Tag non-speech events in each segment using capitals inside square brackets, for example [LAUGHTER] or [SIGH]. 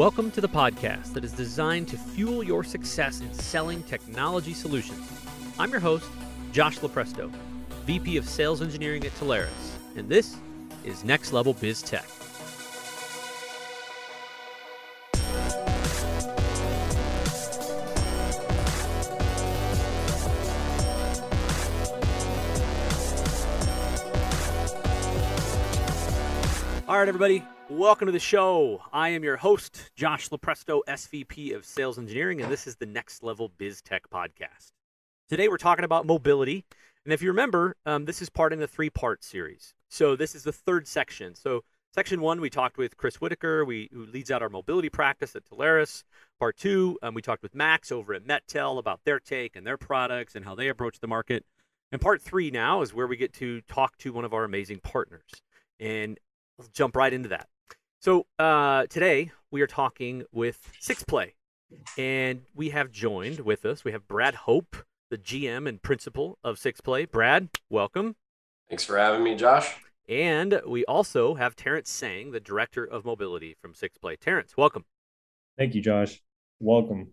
Welcome to the podcast that is designed to fuel your success in selling technology solutions. I'm your host, Josh Lupresto, VP of Sales Engineering at Telarus, and this is Next Level Biz Tech. All right, everybody, welcome to the show. I am your host, Josh Lupresto, SVP of Sales Engineering, and this is the Next Level Biz Tech podcast. Today, we're talking about mobility. And if you remember, um, this is part in the three part series. So, this is the third section. So, section one, we talked with Chris Whitaker, we, who leads out our mobility practice at Telarus. Part two, um, we talked with Max over at MetTel about their take and their products and how they approach the market. And part three now is where we get to talk to one of our amazing partners. And let's jump right into that. So uh, today we are talking with SixPlay, and we have joined with us. We have Brad Hope, the GM and principal of SixPlay. Brad, welcome. Thanks for having me, Josh. And we also have Tarence Sang, the director of mobility from SixPlay. Tarence, welcome. Thank you, Josh. Welcome.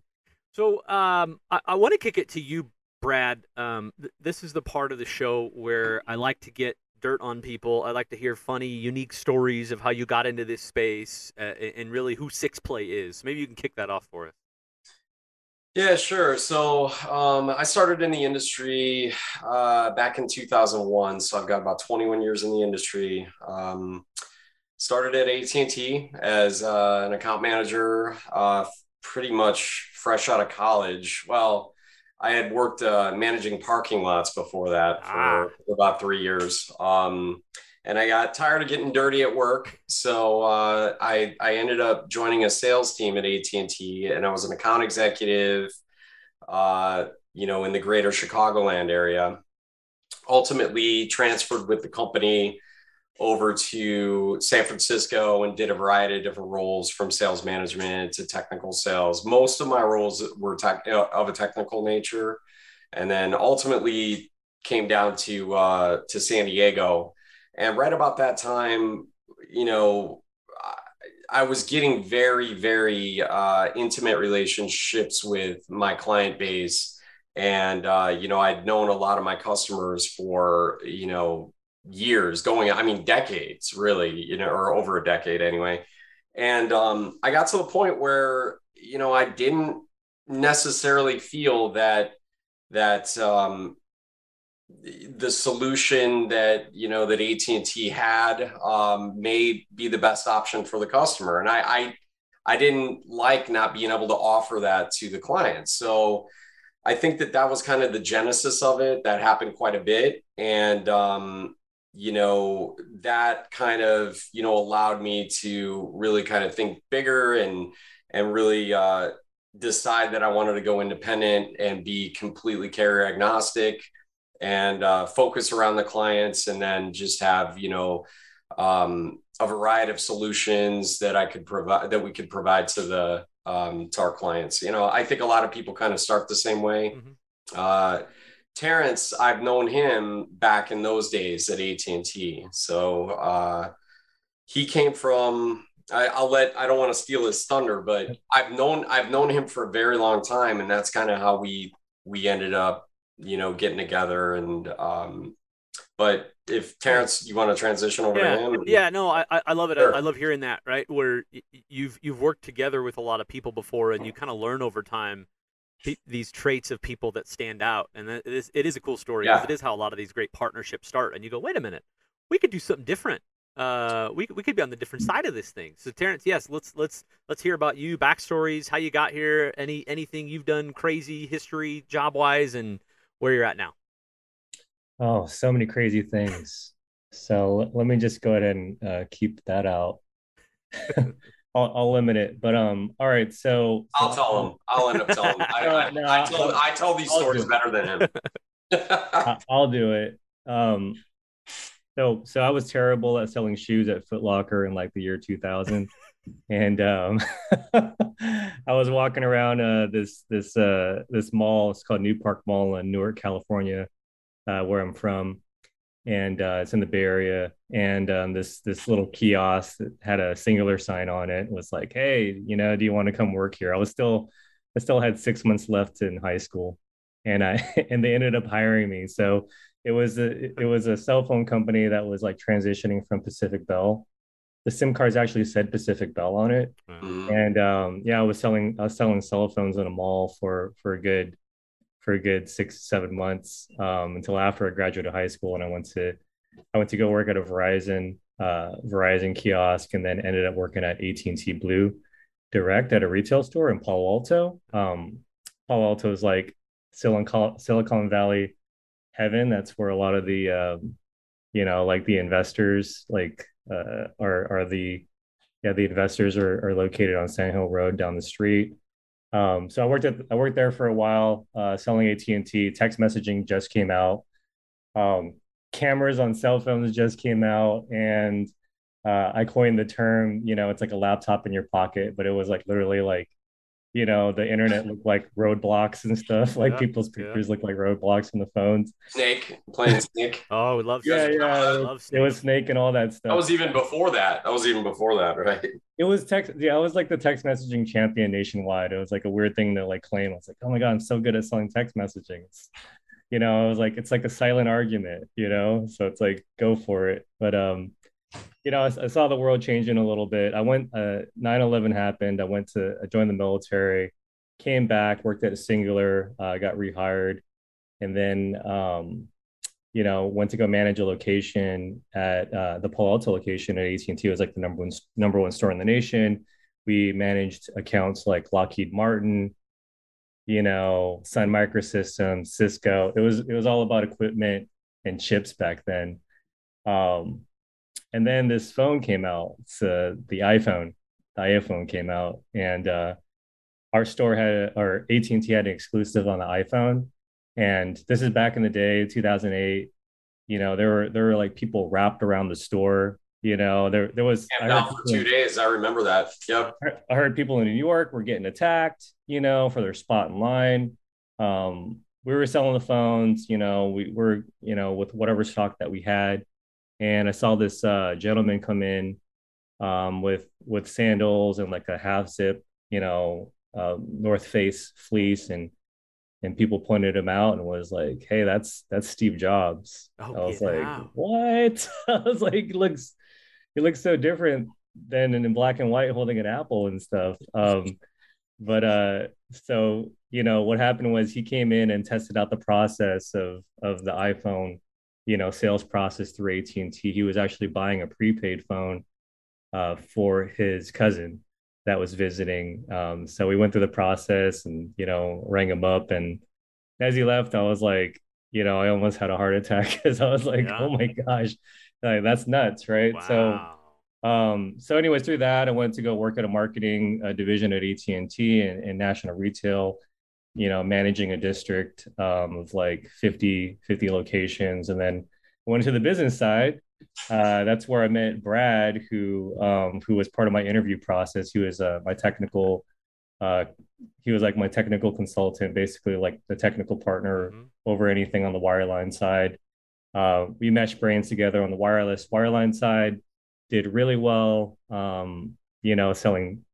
So um, I, I want to kick it to you, Brad. Um, th- this is the part of the show where I like to get dirt on people. I like to hear funny, unique stories of how you got into this space uh, and really who Six Play is. Maybe you can kick that off for us. Yeah, sure. So um, I started in the industry uh, back in 2001. So I've got about 21 years in the industry. Um, started at AT&T as uh, an account manager, uh, pretty much fresh out of college. Well, I had worked uh, managing parking lots before that for, ah. for about three years. Um, and I got tired of getting dirty at work, so uh, I I ended up joining a sales team at AT and T, and I was an account executive, uh, you know, in the greater Chicagoland area. Ultimately, transferred with the company over to San Francisco and did a variety of different roles from sales management to technical sales. Most of my roles were tech, uh, of a technical nature, and then ultimately came down to uh, to San Diego. And right about that time, you know, I, I was getting very, very uh, intimate relationships with my client base. And, uh, you know, I'd known a lot of my customers for, you know, years going i mean decades really you know or over a decade anyway. And um, i got to the point where you know i didn't necessarily feel that that um, the solution that you know that AT&T had um, may be the best option for the customer. And I, I I didn't like not being able to offer that to the clients so I think that that was kind of the genesis of it. That happened quite a bit. And um, you know that kind of you know allowed me to really kind of think bigger and and really uh, decide that I wanted to go independent and be completely carrier agnostic and uh, focus around the clients and then just have you know um, a variety of solutions that I could provide that we could provide to the um, to our clients. You know, I think a lot of people kind of start the same way. Mm-hmm. Uh, Tarence, I've known him back in those days at AT and T. So uh, he came from. I, will let. I don't want to steal his thunder, but I've known I've known him for a very long time, and that's kind of how we we ended up, you know, getting together. And um, but if Tarence, you want to transition over yeah. to him? Yeah, no, I I love it. Sure. I, I love hearing that. Right, where you've you've worked together with a lot of people before, and you kind of learn over time these traits of people that stand out, and it is, it is a cool story. Yeah. It is how a lot of these great partnerships start, and you go, wait a minute, we could do something different. Uh, we we could be on the different side of this thing. So Tarence, yes, let's let's let's hear about you, backstories, how you got here, any anything you've done crazy, history, job wise, and where you're at now. Oh, so many crazy things. So let me just go ahead and uh, keep that out. [LAUGHS] I'll, I'll limit it. But um, all right. So I'll tell him. I'll end up telling him. I, I, no, I, tell, I tell these I'll stories better than him. [LAUGHS] I'll do it. Um, so so I was terrible at selling shoes at Foot Locker in like the year 2000. and um, [LAUGHS] I was walking around uh, this this uh, this mall. It's called New Park Mall in Newark, California, uh, where I'm from and uh, it's in the Bay Area. And um, this this little kiosk that had a singular sign on it was like, "Hey, you know, do you want to come work here?" I was still I still had six months left in high school, and I [LAUGHS] and they ended up hiring me. So it was a it was a cell phone company that was like transitioning from Pacific Bell. The SIM cards actually said Pacific Bell on it, mm-hmm. and um, yeah, I was selling I was selling cell phones in a mall for for a good for a good six seven months um, until after I graduated high school, and I went to I went to go work at a Verizon uh, Verizon kiosk, and then ended up working at AT and T Blue Direct at a retail store in Palo Alto. Um, Palo Alto is like Silicon Silicon Valley heaven. That's where a lot of the um, you know like the investors like uh, are are the yeah the investors are, are located on Sand Hill Road down the street. Um, so I worked at I worked there for a while uh, selling AT and T. Text messaging just came out. Um, cameras on cell phones just came out, and uh, I coined the term. You know, it's like a laptop in your pocket, but it was like literally like you know the internet looked like roadblocks and stuff. [LAUGHS] Like yeah, people's pictures yeah. look like roadblocks on the phones. Snake playing [LAUGHS] snake. Oh we love that. yeah yeah. Love it was snake. And all that stuff. That was even before that. That was even before that right? It was text yeah i was like the text messaging champion nationwide. It was like a weird thing to like claim. I was like oh my god i'm so good at selling text messaging it's you know i was like it's like a silent argument you know? So it's like go for it. But um you know, I, I, saw the world changing a little bit. I went, uh, 9-11 happened. I went to, I joined the military, came back, worked at a Cingular, uh, got rehired, and then, um, you know, went to go manage a location at uh, the Palo Alto location at AT&T. It was like the number one, number one store in the nation. We managed accounts like Lockheed Martin, you know, Sun Microsystems, Cisco. It was, it was all about equipment and chips back then. Um, and then this phone came out. It's uh, the iPhone. The iPhone came out, and uh, our store had our AT and T had an exclusive on the iPhone. And this is back in the day, 2008. You know, there were there were like people wrapped around the store. You know, there there was for two days. I remember that. Yep. I heard people in New York were getting attacked. You know, for their spot in line. Um, we were selling the phones. You know, we were you know with whatever stock that we had and I saw this uh, gentleman come in um, with with sandals and like a half zip, you know, uh, North Face fleece, and and people pointed him out and was like, "Hey, that's that's Steve Jobs." Oh, I was like, "What?" [LAUGHS] I was like, "Looks, he looks so different than in black and white holding an apple and stuff." Um, but uh, so you know, what happened was he came in and tested out the process of of the iPhone you know sales process through AT&T. He was actually buying a prepaid phone uh, for his cousin that was visiting. Um, so we went through the process and you know rang him up, and as he left, I was like, you know, I almost had a heart attack [LAUGHS] because I was like, yeah. oh my gosh, like, that's nuts, right? Wow. So um, so anyways, through that, I went to go work at a marketing uh, division at AT&T and, and national retail you know, managing a district um, of like 50, 50 locations. And then went to the business side. Uh, that's where I met Brad, who um, who was part of my interview process. He was uh, my technical, uh, he was like my technical consultant, basically like the technical partner mm-hmm. over anything on the wireline side. Uh, we meshed brains together on the wireless wireline side, did really well. Um, you know, selling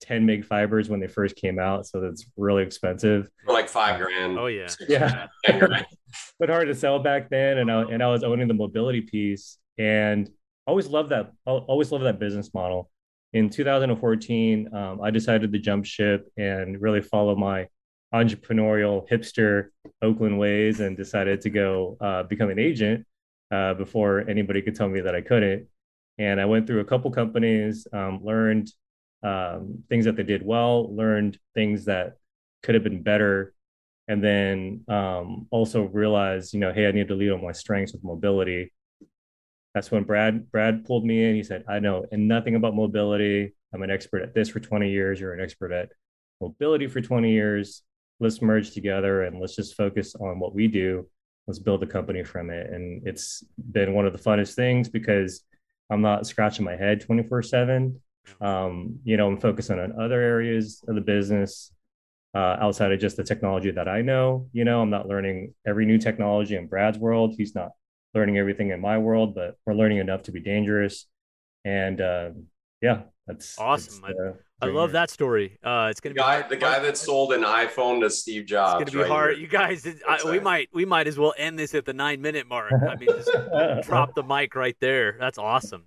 10 meg fibers when they first came out, so that's really expensive. For like five grand. Oh yeah, [LAUGHS] yeah. but hard to sell back then, and I, and I was owning the mobility piece, and always loved that. Always loved that business model. In 2014, um, I decided to jump ship and really follow my entrepreneurial hipster Oakland ways, and decided to go uh, become an agent uh, before anybody could tell me that I couldn't. And I went through a couple companies, um, learned um, things that they did well, learned things that could have been better, and then um, also realized, you know, hey, I need to lead on my strengths with mobility. That's when Brad Brad pulled me in. He said, "I know and nothing about mobility. I'm an expert at this for 20 years. You're an expert at mobility for 20 years. Let's merge together and let's just focus on what we do. Let's build a company from it." And it's been one of the funnest things because I'm not scratching my head 24 seven um, you know, I'm focusing on other areas of the business uh, outside of just the technology that I know. You know, I'm not learning every new technology in Brad's world. He's not learning everything in my world, but we're learning enough to be dangerous. And uh, yeah, that's awesome. That's, uh, I, I love that story. Uh, it's gonna the be guy, hard. the guy that sold an iPhone to Steve Jobs. It's gonna be right hard. Here. You guys, I, we might we might as well end this at the nine minute mark. I mean, just [LAUGHS] drop the mic right there. That's awesome.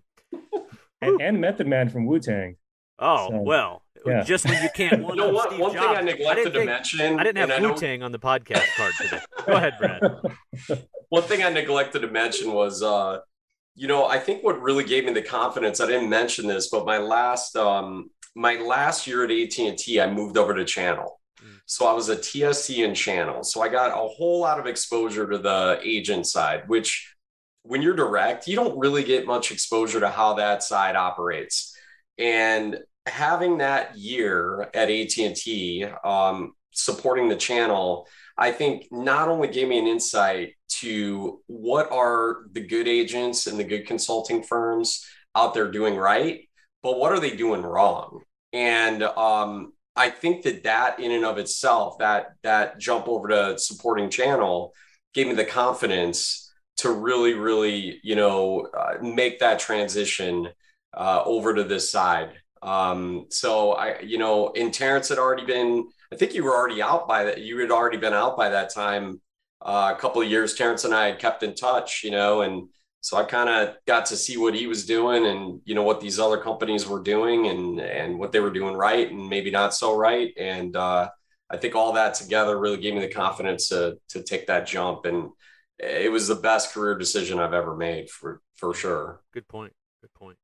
And, and Method Man from Wu Tang. Oh so, well, yeah. just when you can't. [LAUGHS] One, you know what, Steve one Jobs. thing I neglected I to think, mention. I didn't have Wu Tang on the podcast card today. Go ahead, Brad. [LAUGHS] [LAUGHS] one thing I neglected to mention was, uh, you know, I think what really gave me the confidence. I didn't mention this, but my last um, my last year at AT&T, I moved over to channel. Mm. So I was a TSC in channel. So I got a whole lot of exposure to the agent side, which when you're direct, you don't really get much exposure to how that side operates. And having that year at AT&T um, supporting the channel, I think not only gave me an insight to what are the good agents and the good consulting firms out there doing right, but what are they doing wrong? And um, I think that that in and of itself, that that jump over to supporting channel, gave me the confidence to really, really, you know, uh, make that transition uh, over to this side. Um, so I, you know, and Tarence had already been. I think you were already out by that. You had already been out by that time. Uh, a couple of years, Tarence and I had kept in touch, you know, and so I kind of got to see what he was doing and you know what these other companies were doing and and what they were doing right and maybe not so right and uh, I think all that together really gave me the confidence to to take that jump and it was the best career decision I've ever made for for sure. Good point. Good point.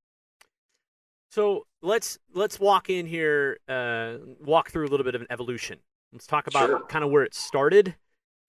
So let's let's walk in here, uh, walk through a little bit of an evolution. Let's talk about sure. kind of where it started,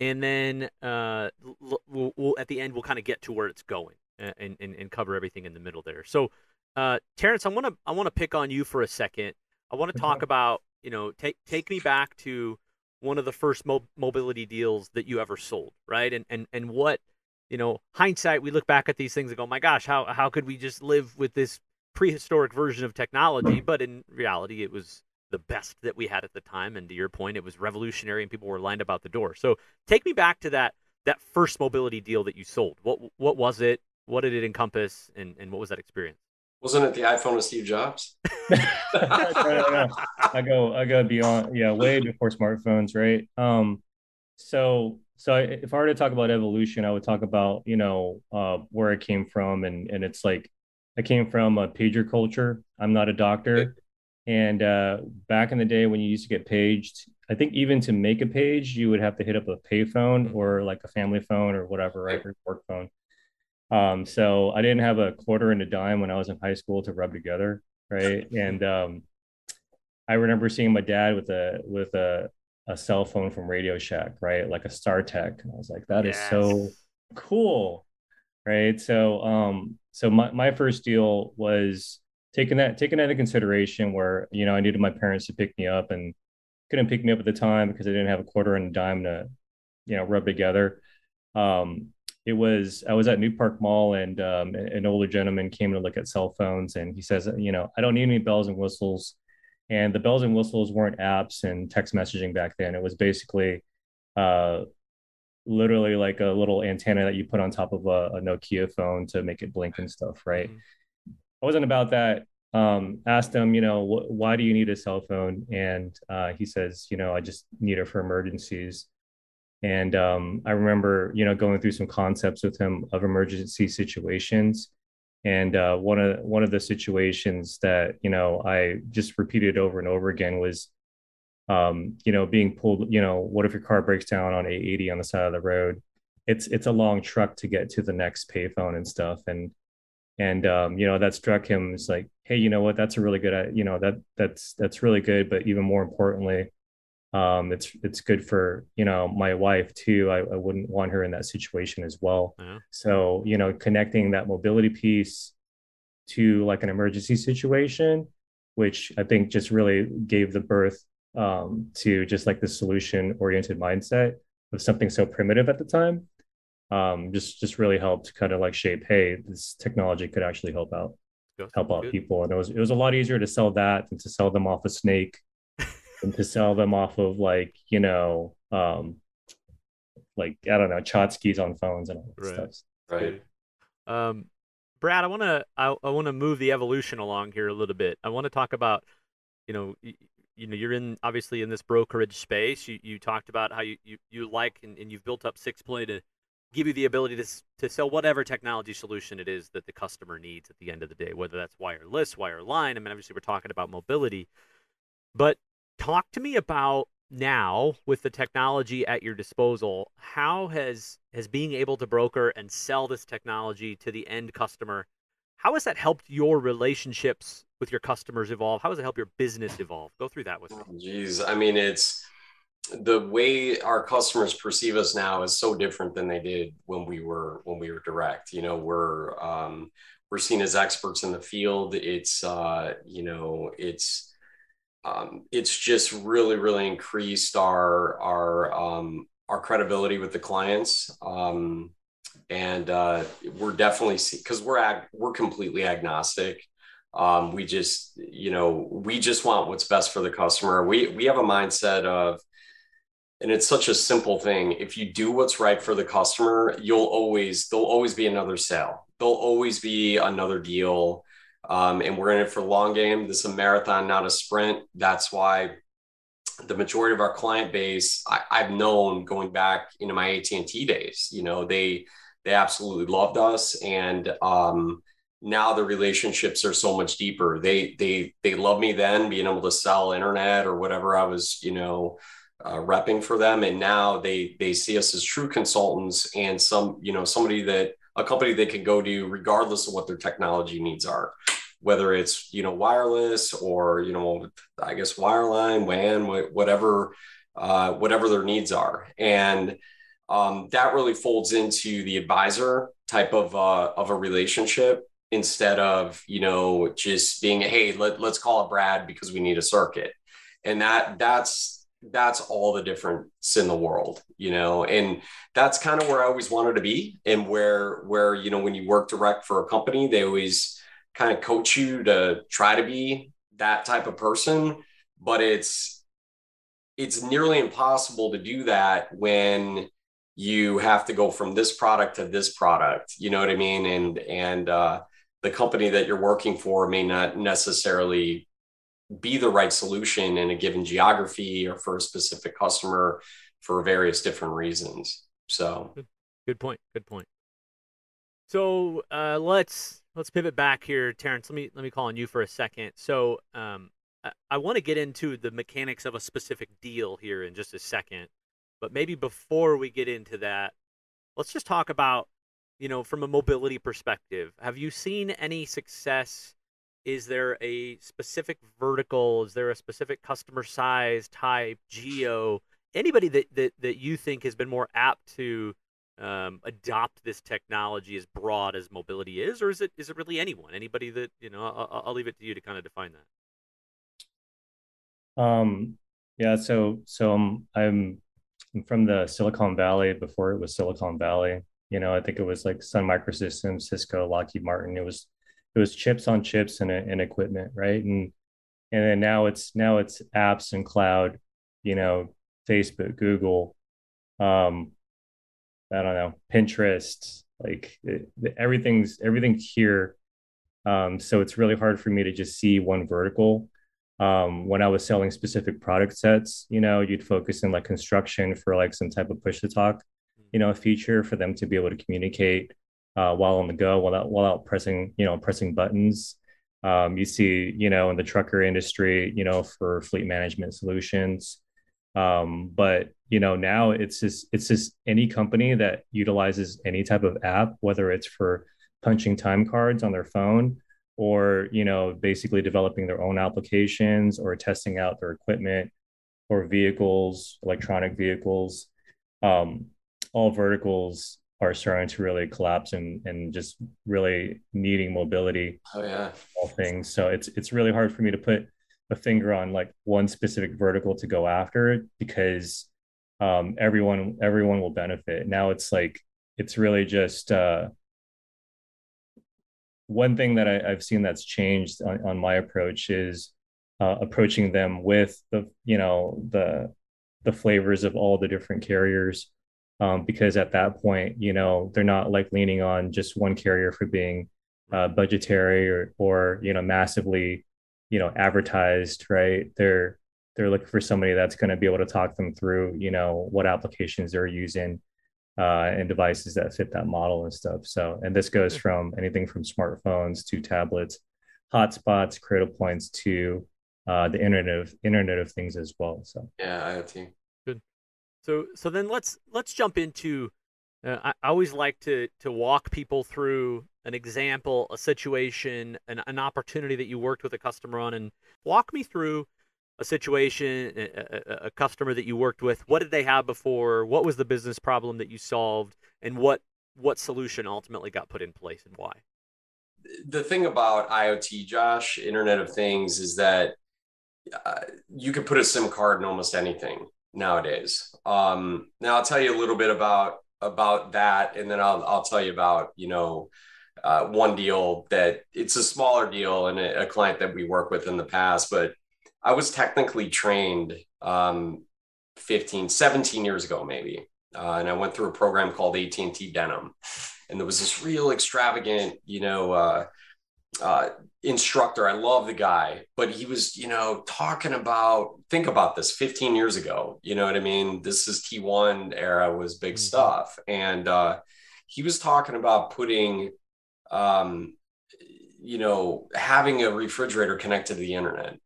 and then uh, we'll, we'll, at the end we'll kind of get to where it's going and, and, and cover everything in the middle there. So, uh, Tarence, I want to I want to pick on you for a second. I want to talk about you know take take me back to one of the first mo- mobility deals that you ever sold, right? And and and what you know hindsight we look back at these things and go, my gosh, how how could we just live with this prehistoric version of technology? But in reality, it was the best that we had at the time. And to your point, it was revolutionary, and people were lined up out the door. So take me back to that that first mobility deal that you sold. What what was it? what did it encompass and, and what was that experience? Wasn't it the iPhone of Steve Jobs? [LAUGHS] I go, I go beyond, yeah, way before smartphones, right? Um, so, so I, if I were to talk about evolution, I would talk about, you know, uh, where I came from, and and it's like, I came from a pager culture. I'm not a doctor, and uh, back in the day when you used to get paged, I think even to make a page, you would have to hit up a payphone mm-hmm. or like a family phone or whatever, right, or work phone. Um, so I didn't have a quarter and a dime when I was in high school to rub together, right? [LAUGHS] and um, I remember seeing my dad with a with a a cell phone from Radio Shack, right? Like a StarTAC. And I was like, that yes. is so cool. Right. So um, so my, my first deal was taking that taking that into consideration where, you know, I needed my parents to pick me up and couldn't pick me up at the time because I didn't have a quarter and a dime to, you know, rub together. Um, it was I was at New Park Mall and um, an older gentleman came to look at cell phones and he says, you know, I don't need any bells and whistles. And the bells and whistles weren't apps and text messaging back then. It was basically uh, literally like a little antenna that you put on top of a, a Nokia phone to make it blink and stuff, right? Mm-hmm. I wasn't about that. Um, asked him, you know, wh- why do you need a cell phone? And uh, he says, you know, I just need it for emergencies. And um, I remember, you know, going through some concepts with him of emergency situations. And uh, one of one of the situations that you know I just repeated over and over again was, um, you know, being pulled. You know, what if your car breaks down on 880 on the side of the road? It's it's a long truck to get to the next payphone and stuff. And and um, you know that struck him. It's like, hey, you know what? That's a really good. You know that that's that's really good. But even more importantly, um, it's it's good for you know my wife too. I, I wouldn't want her in that situation as well. Yeah. So you know, connecting that mobility piece to like an emergency situation, which I think just really gave the birth um, to just like the solution oriented mindset of something so primitive at the time. Um, just just really helped kind of like shape. Hey, this technology could actually help out help out Good. people, and it was it was a lot easier to sell that than to sell them off a snake and to sell them off of like you know um like i don't know tchotchkes on phones and all that right. stuff right. Um, Brad, I want to I, I want to move the evolution along here a little bit. I want to talk about, you know, you, you, know, you're in obviously in this brokerage space. You you talked about how you you, you like and, and you've built up SixPlay to give you the ability to to sell whatever technology solution it is that the customer needs at the end of the day, whether that's wireless, wireline. I mean, obviously we're talking about mobility, but talk to me about now with the technology at your disposal how has has being able to broker and sell this technology to the end customer how has that helped your relationships with your customers evolve? How has it helped your business evolve? Go through that with me. Jeez i mean it's the way our customers perceive us now is so different than they did when we were when we were direct. You know we're um we're seen as experts in the field. It's uh you know it's um, it's just really really increased our our um, our credibility with the clients. Um, and uh, we're definitely because we're ag- we're completely agnostic. Um, we just you know we just want what's best for the customer. We we have a mindset of and it's such a simple thing if you do what's right for the customer you'll always there'll always be another sale. There'll always be another deal um, and we're in it for the long game. This is a marathon, not a sprint. That's why the majority of our client base, I, have known going back into my AT and T days. You know, they they absolutely loved us, and um, now the relationships are so much deeper. They they they love me then, being able to sell internet or whatever I was, you know. Uh, repping for them and now they they see us as true consultants and some you know somebody that a company they can go to regardless of what their technology needs are whether it's you know wireless or you know I guess wireline, WAN, whatever uh, whatever their needs are, and um, that really folds into the advisor type of uh, of a relationship instead of you know just being hey let, let's call it Brad because we need a circuit, and that that's that's all the difference in the world you know? And that's kind of where i always wanted to be and where where you know when you work direct for a company they always kind of coach you to try to be that type of person but it's it's nearly impossible to do that when you have to go from this product to this product you know what i mean? And and uh, the company that you're working for may not necessarily be the right solution in a given geography or for a specific customer for various different reasons so. Good, good point good point. So uh, let's let's pivot back here, Tarence. Let me let me call on you for a second. So, um, I, I want to get into the mechanics of a specific deal here in just a second, but maybe before we get into that, let's just talk about, you know, from a mobility perspective. Have you seen any success? Is there a specific vertical? Is there a specific customer size, type, geo? Anybody that that that you think has been more apt to um, adopt this technology as broad as mobility is, or is it is it really anyone? Anybody that you know? I'll, I'll leave it to you to kind of define that. Um. Yeah. So so I'm I'm from the Silicon Valley before it was Silicon Valley. You know, I think it was like Sun Microsystems, Cisco, Lockheed Martin. It was it was chips on chips and, and equipment, right? And and then now it's now it's apps and cloud. You know, Facebook, Google. Um, I don't know, Pinterest, like it, everything's everything's here. Um, so it's really hard for me to just see one vertical. Um, when I was selling specific product sets, you know, you'd focus in like construction for like some type of push to talk, you know, a feature for them to be able to communicate uh, while on the go, while out, while out pressing, you know, pressing buttons. Um, you see, you know, in the trucker industry, you know, for fleet management solutions. Um, but you know now it's just it's just any company that utilizes any type of app whether it's for punching time cards on their phone or you know basically developing their own applications or testing out their equipment or vehicles electronic vehicles um, all verticals are starting to really collapse and and just really needing mobility. Oh yeah. All things. So it's it's really hard for me to put a finger on like one specific vertical to go after because um, everyone everyone will benefit. Now it's like it's really just uh, one thing that I, have seen that's changed on, on my approach is uh, approaching them with the you know the the flavors of all the different carriers um, because at that point, you know, they're not like leaning on just one carrier for being uh, budgetary or or you know massively you know advertised, right? They're they're looking for somebody that's going to be able to talk them through, you know, what applications they're using uh, and devices that fit that model and stuff. So, and this goes from anything from smartphones to tablets, hotspots, cradle points to uh, the Internet of Internet of Things as well. So, yeah, IoT. Good. So, so then let's let's jump into. Uh, I, I always like to to walk people through an example, a situation, an, an opportunity that you worked with a customer on, and walk me through a situation, a, a, customer that you worked with. What did they have before? What was the business problem that you solved, and what what solution ultimately got put in place, and why? The thing about IoT, Josh, Internet of Things, is that uh, you can put a SIM card in almost anything nowadays. Um, now I'll tell you a little bit about about that, and then I'll I'll tell you about you know uh, one deal that it's a smaller deal and a, a, client that we work with in the past, but I was technically trained um, 15, 17 years ago, maybe. Uh, and I went through a program called AT&T Denim. And there was this real extravagant, you know, uh, uh, instructor. I love the guy, but he was, you know, talking about, think about this 15 years ago, you know what I mean? This is T1 era was big mm-hmm. stuff. And uh, he was talking about putting, um, you know, having a refrigerator connected to the internet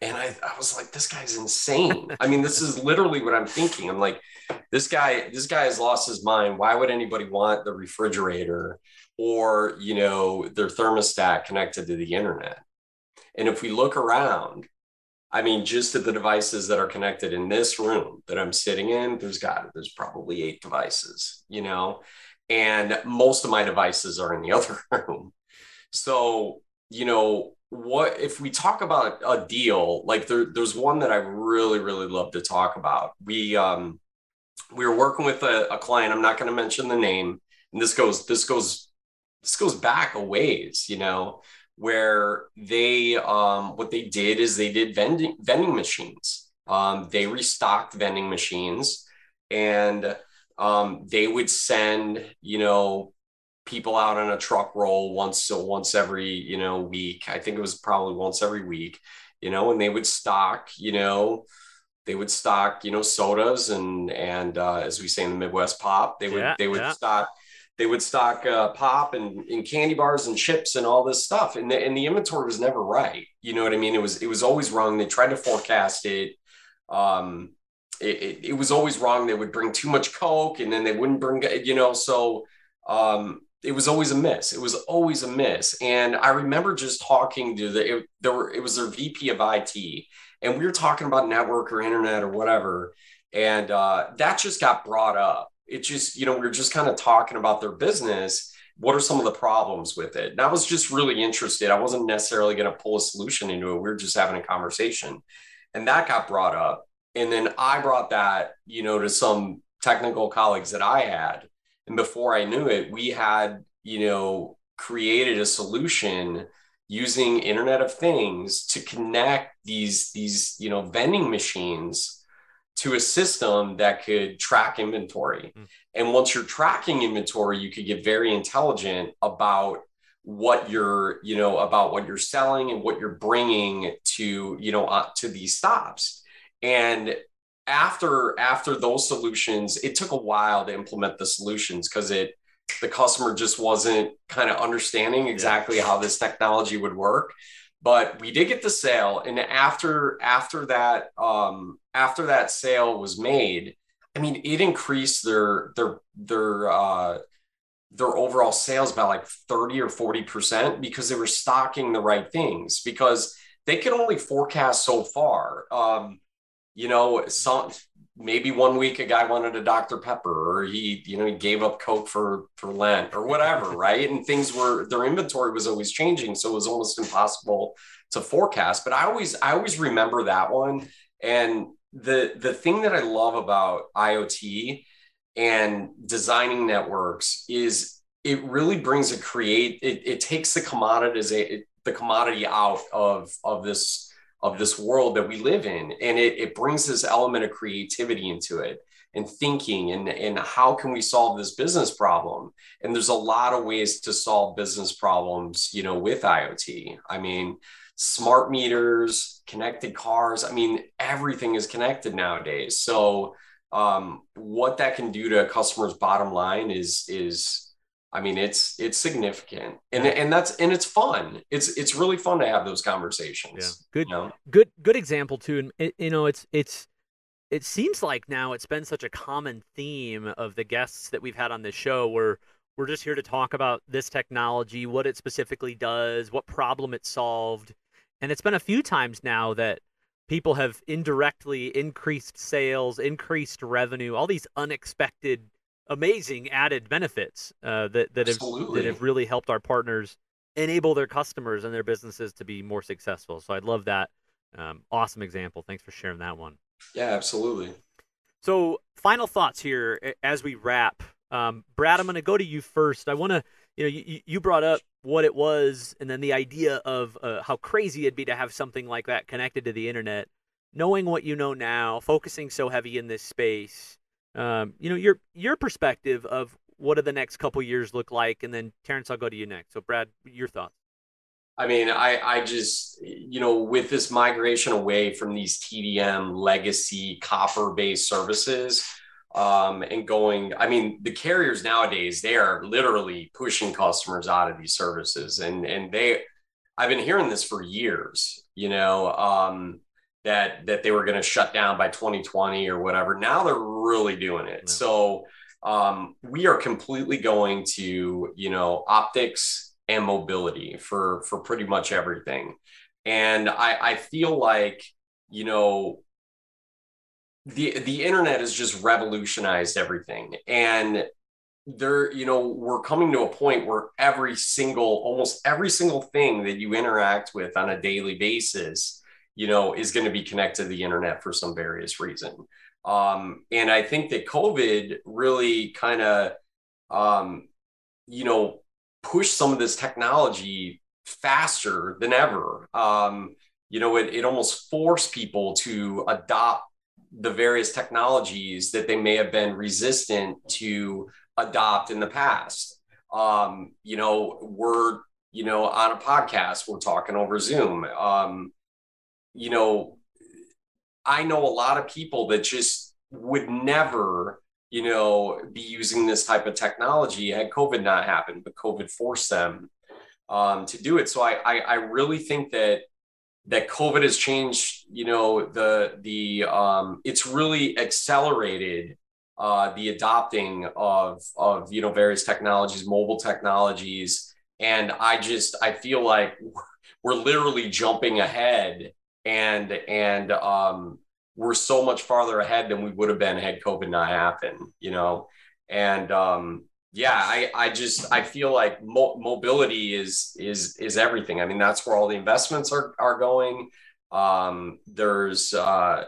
and I, I was like, this guy's insane. I mean, this is literally what I'm thinking. I'm like, this guy, this guy has lost his mind. Why would anybody want the refrigerator or, you know, their thermostat connected to the internet? And if we look around, I mean, just at the devices that are connected in this room that I'm sitting in, there's got there's probably eight devices, you know, and most of my devices are in the [LAUGHS] other room. So, you know, what if we talk about a deal like there, there's one that i really really love to talk about we um we were working with a, a client i'm not going to mention the name and this goes this goes this goes back a ways you know where they um what they did is they did vending vending machines. Um they restocked vending machines and um they would send you know people out on a truck roll once so once every you know week. I think it was probably once every week you know and they would stock you know they would stock you know sodas and and uh, as we say in the midwest pop. They would yeah, they would yeah. stock they would stock uh, pop and, and candy bars and chips and all this stuff and the, and the inventory was never right you know what i mean it was it was always wrong they tried to forecast it um it, it, it was always wrong they would bring too much coke and then they wouldn't bring you know so um it was always a miss. It was always a miss. And I remember just talking to the it, there were it was their VP of IT, and we were talking about network or internet or whatever, and uh, that just got brought up. It just you know we are just kind of talking about their business. What are some of the problems with it? And I was just really interested. I wasn't necessarily going to pull a solution into it. We were just having a conversation, and that got brought up. And then I brought that you know to some technical colleagues that I had and before I knew it, we had, you know, created a solution using Internet of Things to connect these, these, you know, vending machines to a system that could track inventory. Mm. And once you're tracking inventory, you could get very intelligent about what you're you know about what you're selling and what you're bringing to you know uh, to these stops and after after those solutions it took a while to implement the solutions because it the customer just wasn't kind of understanding exactly how this technology would work but we did get the sale and after after that um after that sale was made i mean it increased their their their uh their overall sales by like 30 or 40 percent because they were stocking the right things because they could only forecast so far um you know, some maybe one week a guy wanted a Dr. Pepper or he, you know, he gave up Coke for for Lent or whatever, [LAUGHS] right? And things were their inventory was always changing. So it was almost impossible to forecast. But I always I always remember that one. And the the thing that I love about IoT and designing networks is it really brings a create it, it takes the commodity the commodity out of of this of this world that we live in. And it, it brings this element of creativity into it and thinking and, and how can we solve this business problem? And there's a lot of ways to solve business problems you know with iot i mean smart meters connected cars i mean everything is connected nowadays so um, what that can do to a customer's bottom line is is I mean, it's it's significant, and and that's and it's fun. It's it's really fun to have those conversations. Yeah, good, you know? good, good example too. And it, you know, it's it's it seems like now it's been such a common theme of the guests that we've had on this show, where we're just here to talk about this technology, what it specifically does, what problem it solved, and it's been a few times now that people have indirectly increased sales, increased revenue, all these unexpected amazing added benefits uh, that that have that have really helped our partners enable their customers and their businesses to be more successful. So I'd love that. Um, awesome example. Thanks for sharing that one. Yeah, absolutely. So final thoughts here as we wrap. Um, Brad, I'm going to go to you first. I want to, you know, you, you brought up what it was, and then the idea of uh, how crazy it'd be to have something like that connected to the internet. Knowing what you know now, focusing so heavy in this space, um, you know, your your perspective of what do the next couple years look like, and then Tarence, I'll go to you next. So, Brad, your thoughts. I mean, I I just you know with this migration away from these TDM legacy copper based services. Um, and going, I mean, the carriers nowadays, they are literally pushing customers out of these services. And, and they, I've been hearing this for years, you know, um, that that they were going to shut down by 2020 or whatever. Now they're really doing it. Yeah. So um, we are completely going to you know optics and mobility for for pretty much everything. And I, I feel like you know the the internet has just revolutionized everything and there you know we're coming to a point where every single almost every single thing that you interact with on a daily basis you know, is going to be connected to the internet for some various reason. Um, and I think that COVID really kind of, um, you know, pushed some of this technology faster than ever. Um, you know, it, it almost forced people to adopt the various technologies that they may have been resistant to adopt in the past. Um, you know, we're, you know, on a podcast, we're talking over Zoom. Um, you know, I know a lot of people that just would never, you know, be using this type of technology had COVID not happened, but COVID forced them um, to do it. So I, I, I really think that that COVID has changed, you know, the the um, it's really accelerated uh, the adopting of of you know various technologies, mobile technologies, and I just I feel like [LAUGHS] we're literally jumping ahead and and um, we're so much farther ahead than we would have been had COVID not happened, you know. And um, yeah, I I just I feel like mo- mobility is is is everything. I mean, that's where all the investments are are going. Um, there's uh,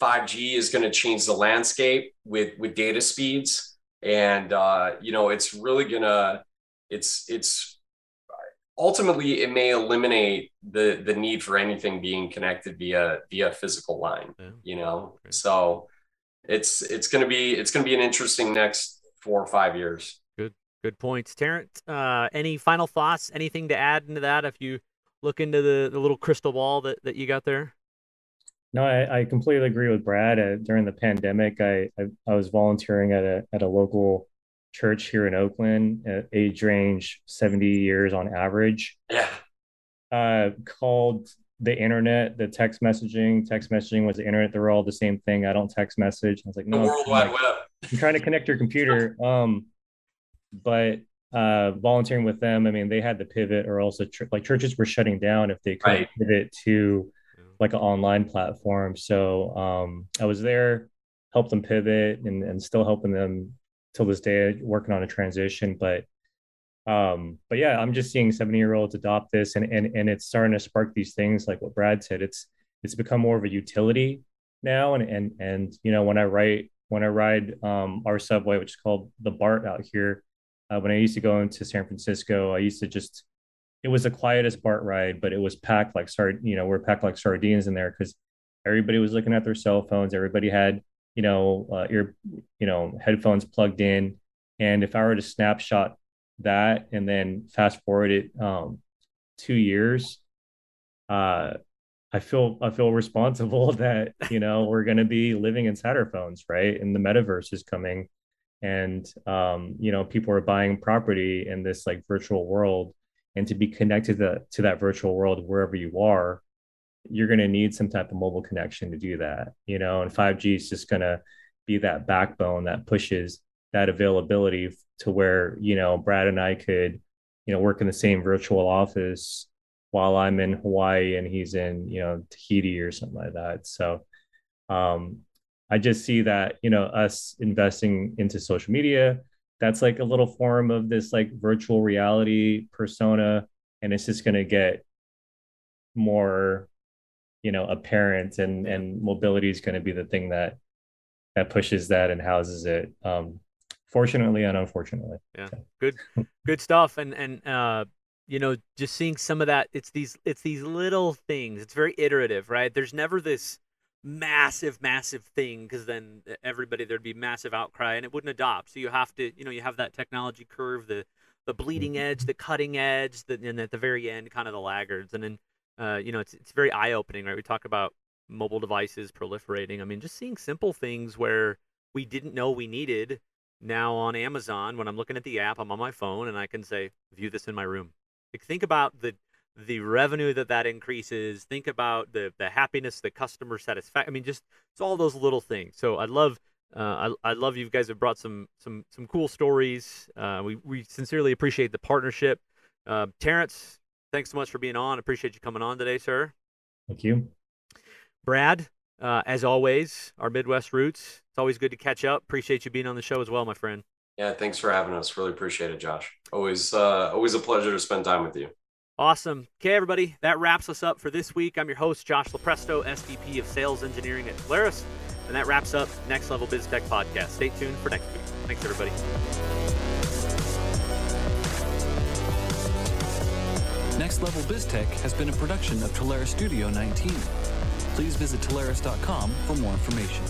5G is going to change the landscape with with data speeds, and uh, you know, it's really gonna it's it's ultimately it may eliminate the the need for anything being connected via via physical line yeah. you know okay. so it's it's going to be it's going to be an interesting next four or five years good good points tarence uh, any final thoughts anything to add into that if you look into the, the little crystal ball that, that you got there no i, I completely agree with brad uh, during the pandemic I, I i was volunteering at a at a local church here in Oakland, uh, age range 70 years on average. Yeah. Uh, called the internet, the text messaging. Text messaging was the internet. They were all the same thing. I don't text message. I was like, no, the World Wide like, Web. I'm trying to connect your computer. [LAUGHS] Um, but uh, volunteering with them, I mean, they had to pivot, or also ch- like churches were shutting down if they couldn't right. pivot to like an online platform. So um, I was there, helped them pivot, and, and still helping them till this day working on a transition but um but yeah i'm just seeing 70 year olds adopt this and and and it's starting to spark these things like what brad said it's it's become more of a utility now and and and you know when i write when i ride um our subway which is called the bart out here uh, when i used to go into san francisco i used to just it was the quietest bart ride but it was packed like sorry you know we're packed like sardines in there because everybody was looking at their cell phones everybody had you know, uh, ear, you know, headphones plugged in. And if I were to snapshot that and then fast forward it um, two years, uh, I feel I feel responsible [LAUGHS] that you know we're going to be living inside our phones, right? And the metaverse is coming, and um, you know people are buying property in this like virtual world, and to be connected to, to that virtual world wherever you are, you're going to need some type of mobile connection to do that, you know. And 5G is just going to be that backbone that pushes that availability to where you know Brad and I could, you know, work in the same virtual office while I'm in Hawaii and he's in, you know, Tahiti or something like that. So um, I just see that, you know, us investing into social media, that's like a little form of this like virtual reality persona. And it's just going to get more, you know, apparent and, and mobility is going to be the thing that, that pushes that and houses it. Um, fortunately and unfortunately. Yeah. Good, [LAUGHS] good stuff. And, and, uh, you know just seeing some of that it's these it's these little things it's very iterative right there's never this massive massive thing because then everybody there'd be massive outcry and it wouldn't adopt. So you have to you know you have that technology curve the the bleeding edge the cutting edge the, and at the very end kind of the laggards. And then uh, you know it's, it's very eye-opening right? We talk about mobile devices proliferating. I mean just seeing simple things where we didn't know we needed now on amazon when i'm looking at the app i'm on my phone and i can say view this in my room. Like think about the the revenue that that increases. Think about the the happiness, the customer satisfaction. I mean, just it's all those little things. So I love. Uh, I, I love you guys have brought some some some cool stories. Uh, we we sincerely appreciate the partnership. Uh, Tarence, thanks so much for being on. Appreciate you coming on today, sir. Thank you, Brad. Uh, as always, our Midwest roots. It's always good to catch up. Appreciate you being on the show as well, my friend. Yeah, thanks for having us. Really appreciate it, Josh. Always, uh, always a pleasure to spend time with you. Awesome. Okay, everybody, that wraps us up for this week. I'm your host, Josh Lupresto, SVP of Sales Engineering at Telarus, and that wraps up Next Level Biz Tech Podcast. Stay tuned for next week. Thanks, everybody. Next Level Biz Tech has been a production of Telarus Studio 19. Please visit Telarus.com for more information.